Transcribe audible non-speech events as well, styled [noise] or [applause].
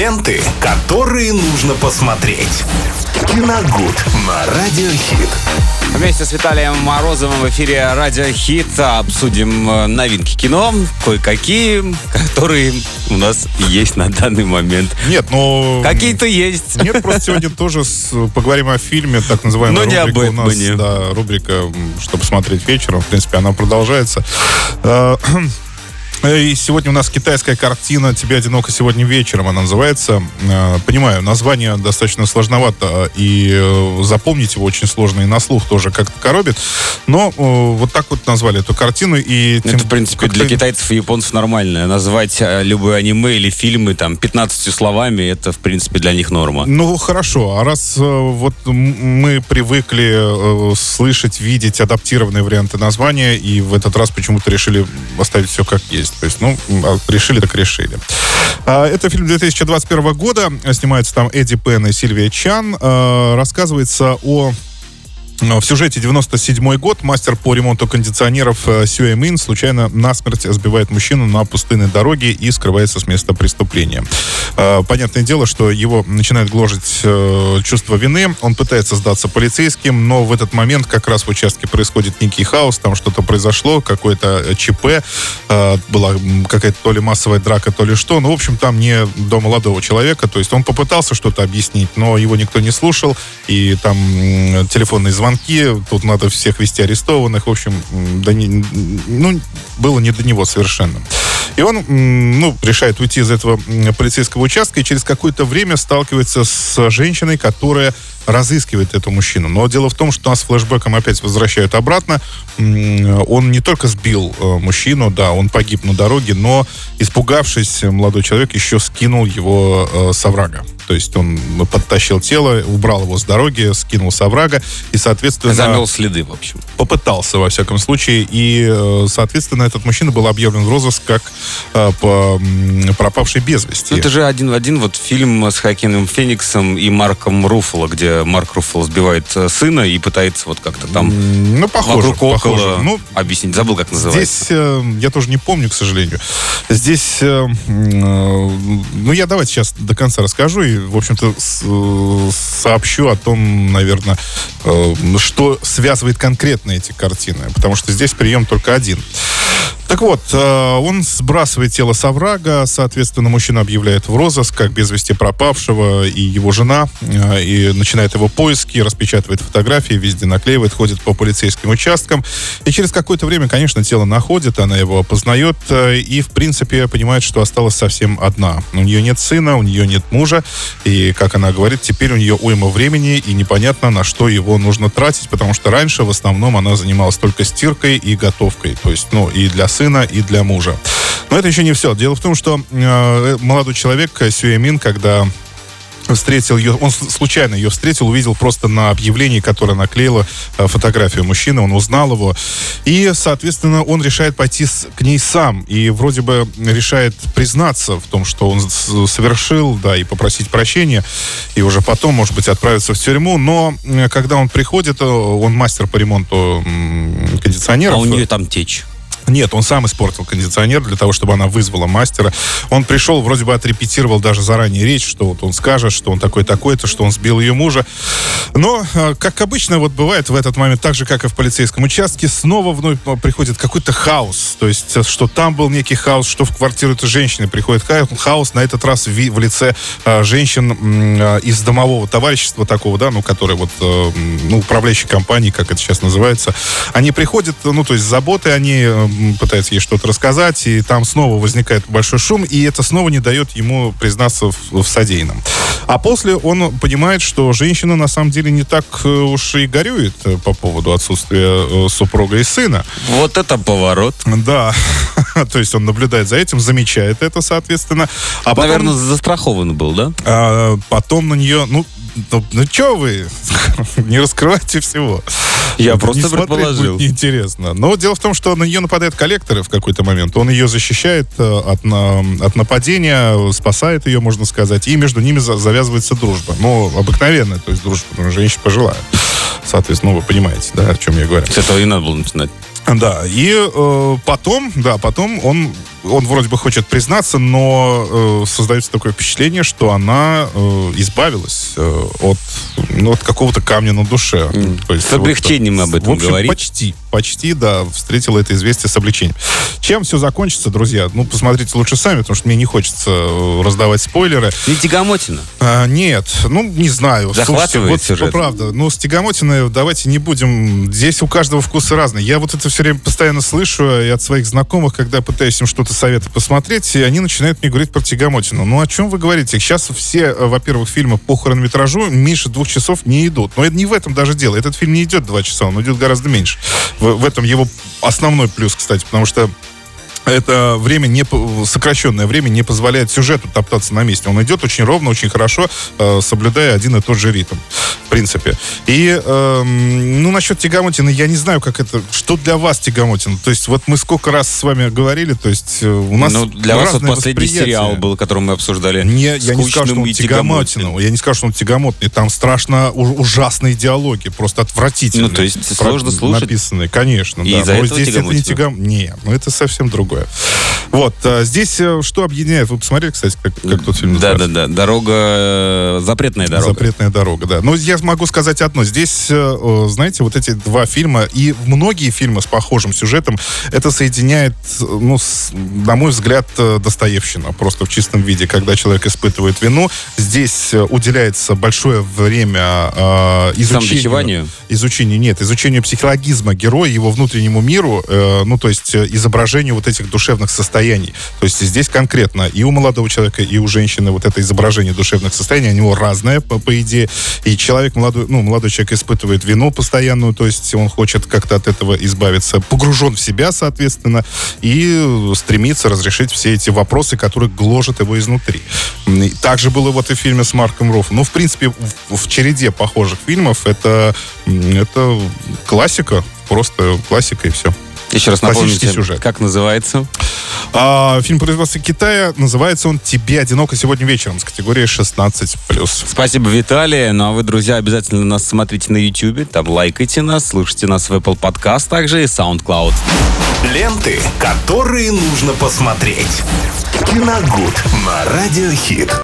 Ленты, которые нужно посмотреть. Киногуд на Радиохит. Вместе с Виталием Морозовым в эфире Радио Хит обсудим э, новинки кино, кое-какие, которые у нас есть на данный момент. Нет, ну... Какие-то есть. Нет, просто сегодня тоже с- поговорим о фильме, так называемая Но не рубрика об у нас, Бэтмене. да, рубрика, что посмотреть вечером, в принципе, она продолжается. [clears throat] Э, И сегодня у нас китайская картина «Тебе одиноко сегодня вечером» она называется. Э, Понимаю, название достаточно сложновато, и э, запомнить его очень сложно, и на слух тоже как-то коробит. Но вот так вот назвали эту картину. И Это, тем- в принципе, для китайцев и японцев нормально. Назвать любое аниме или фильмы там 15 словами, это, в принципе, для них норма. Ну, хорошо. А раз вот мы привыкли слышать, видеть адаптированные варианты названия, и в этот раз почему-то решили оставить все как есть. То есть, ну, а решили так решили. А, Это фильм 2021 года. Снимается там Эдди Пен и Сильвия Чан. А, Рассказывается о В сюжете 97 год мастер по ремонту кондиционеров э, Сюэ Мин случайно насмерть сбивает мужчину на пустынной дороге и скрывается с места преступления. Э, Понятное дело, что его начинает гложить э, чувство вины. Он пытается сдаться полицейским, но в этот момент как раз в участке происходит некий хаос, там что-то произошло, какое-то ЧП, была какая-то то ли массовая драка, то ли что. Ну, в общем, там не до молодого человека. То есть он попытался что-то объяснить, но его никто не слушал. И там м, телефонные звонки, тут надо всех вести арестованных. В общем, да не- ну, было не до него совершенно. И он, ну, решает уйти из этого полицейского участка и через какое-то время сталкивается с женщиной, которая разыскивает эту мужчину. Но дело в том, что нас флешбеком опять возвращают обратно. Он не только сбил э, мужчину, да, он погиб на дороге, но, испугавшись, молодой человек еще скинул его э, с оврага. То есть он подтащил тело, убрал его с дороги, скинул с оврага и, соответственно... Замел следы, в общем. попытался, во всяком случае. И, э, соответственно, этот мужчина был объявлен в розыск как э, по, пропавший без вести. Ну, это же один в один вот фильм с Хакином Фениксом и Марком Руффало, где Марк Руффало сбивает э, сына и пытается вот как-то там Ну, похоже. вокруг около похоже. Ну, объяснить. Забыл, как называется. Здесь я тоже не помню, к сожалению. Здесь, ну я давайте сейчас до конца расскажу и, в общем-то, э, сообщу о том, наверное, э, что связывает конкретно эти картины, потому что здесь прием только один. Так вот, э, он сбрасывает тело с оврага, соответственно, мужчина объявляет в розыск как без вести пропавшего и его жена, э, и начинает его поиски, распечатывает фотографии, везде наклеивает, ходит по полицейским участкам. И через какое-то время, конечно, тело находит, она его опознает э, и, в принципе, понимает, что осталась совсем одна. У нее нет сына, у нее нет мужа, и, как она говорит, теперь у нее уйма времени, и непонятно, на что его нужно тратить, потому что раньше в основном она занималась только стиркой и готовкой, то есть, ну, и для сына, и для мужа. Но это еще не все. Дело в том, что э, молодой человек, э, Сюэмин, когда встретил ее, он случайно ее встретил, увидел просто на объявлении, которое наклеила э, фотографию мужчины, он узнал его, и, соответственно, он решает пойти с- к ней сам, и вроде бы решает признаться в том, что он совершил, да, и попросить прощения, и уже потом, может быть, отправиться в тюрьму, но э, когда он приходит, он мастер по ремонту кондиционеров. А у нее там течь. Нет, он сам испортил кондиционер для того, чтобы она вызвала мастера. Он пришел, вроде бы отрепетировал даже заранее речь, что вот он скажет, что он такой-такой-то, что он сбил ее мужа. Но, э, как обычно, вот бывает в этот момент, так же, как и в полицейском участке, снова вновь э, приходит какой-то хаос. То есть, э, что там был некий хаос, что в квартиру этой женщины приходит ха- хаос, на этот раз в, лице женщин из домового товарищества такого, да, ну, которые вот, ну, управляющей компании, как это сейчас называется, они приходят, ну, то есть, с заботой они м, пытаются ей что-то рассказать, и там снова возникает большой шум, и это снова не дает ему признаться в, в содеянном. А после он понимает, что женщина на самом деле не так э, уж и горюет э, по поводу отсутствия э, супруга и сына. Вот это поворот. Да, [laughs] то есть он наблюдает за этим, замечает это, соответственно. А потом, Наверное, застрахован был, да? а, потом на нее, ну, ну, ну что вы, [laughs] не раскрывайте всего. Я Не просто смотреть предположил. будет неинтересно. Но дело в том, что на нее нападают коллекторы в какой-то момент. Он ее защищает э, от, от нападения, спасает ее, можно сказать, и между ними за- завязывается дружба. Ну, обыкновенная, то есть дружба, ну, женщина пожилая. Соответственно, ну, вы понимаете, да, о чем я говорю. С этого и надо было начинать. Да, и э, потом, да, потом он он вроде бы хочет признаться, но э, создается такое впечатление, что она э, избавилась э, от, ну, от какого-то камня на душе. Mm. То есть, с облегчением вот, об этом в общем, говорит. почти, почти, да, встретила это известие с облегчением. Чем все закончится, друзья? Ну, посмотрите лучше сами, потому что мне не хочется э, раздавать спойлеры. Не тягомотина? А, нет, ну, не знаю. Захватывает Слушайте, вот, правда. Ну, с тягомотиной давайте не будем. Здесь у каждого вкусы разные. Я вот это все время постоянно слышу и от своих знакомых, когда пытаюсь им что-то советовать посмотреть, и они начинают мне говорить про тягомотину. Ну, о чем вы говорите? Сейчас все, э, во-первых, фильмы по хронометражу меньше двух часов не идут. Но это не в этом даже дело. Этот фильм не идет два часа, он идет гораздо меньше. В, в этом его основной плюс, кстати, потому что это время не сокращенное время не позволяет сюжету топтаться на месте. Он идет очень ровно, очень хорошо, э, соблюдая один и тот же ритм, в принципе. И, э, ну, насчет Тягомотина, я не знаю, как это, что для вас Тягомотин? То есть, вот мы сколько раз с вами говорили, то есть, э, у нас Ну, для вас вот последний сериал был, который мы обсуждали. Не, я не скажу, что он тягомотин. Я не скажу, что он тягомотный. Там страшно ужасные диалоги, просто отвратительные. Ну, то есть, сложно слушать. Написанные, конечно. И да. из-за Но этого здесь это не тягом... Не, ну это совсем другое. Вот, а здесь э, что объединяет? Вы посмотрели, кстати, как, как тот фильм Да, да, да. Дорога, э, запретная дорога. Запретная дорога, да. Но я могу сказать одно. Здесь, э, знаете, вот эти два фильма и многие фильмы с похожим сюжетом, это соединяет, ну, с, на мой взгляд, Достоевщина. Просто в чистом виде, когда человек испытывает вину. Здесь уделяется большое время э, изучению... Изучению, нет, изучению психологизма героя, его внутреннему миру, э, ну, то есть изображению вот этих душевных состояний. То есть здесь конкретно и у молодого человека, и у женщины вот это изображение душевных состояний, у него разное, по, по идее. И человек, молодой, ну, молодой человек испытывает вину постоянную, то есть он хочет как-то от этого избавиться, погружен в себя, соответственно, и стремится разрешить все эти вопросы, которые гложат его изнутри. Также было вот и в фильме с Марком Руффом. Ну, в принципе, в, в череде похожих фильмов это, это классика, просто классика и все. Еще раз напомните, сюжет. как называется? А, фильм производства Китая. Называется он «Тебе одиноко сегодня вечером» с категории 16+. Спасибо, Виталий. Ну а вы, друзья, обязательно нас смотрите на YouTube. Там лайкайте нас, слушайте нас в Apple Podcast также и SoundCloud. Ленты, которые нужно посмотреть. Киногуд на Радиохит.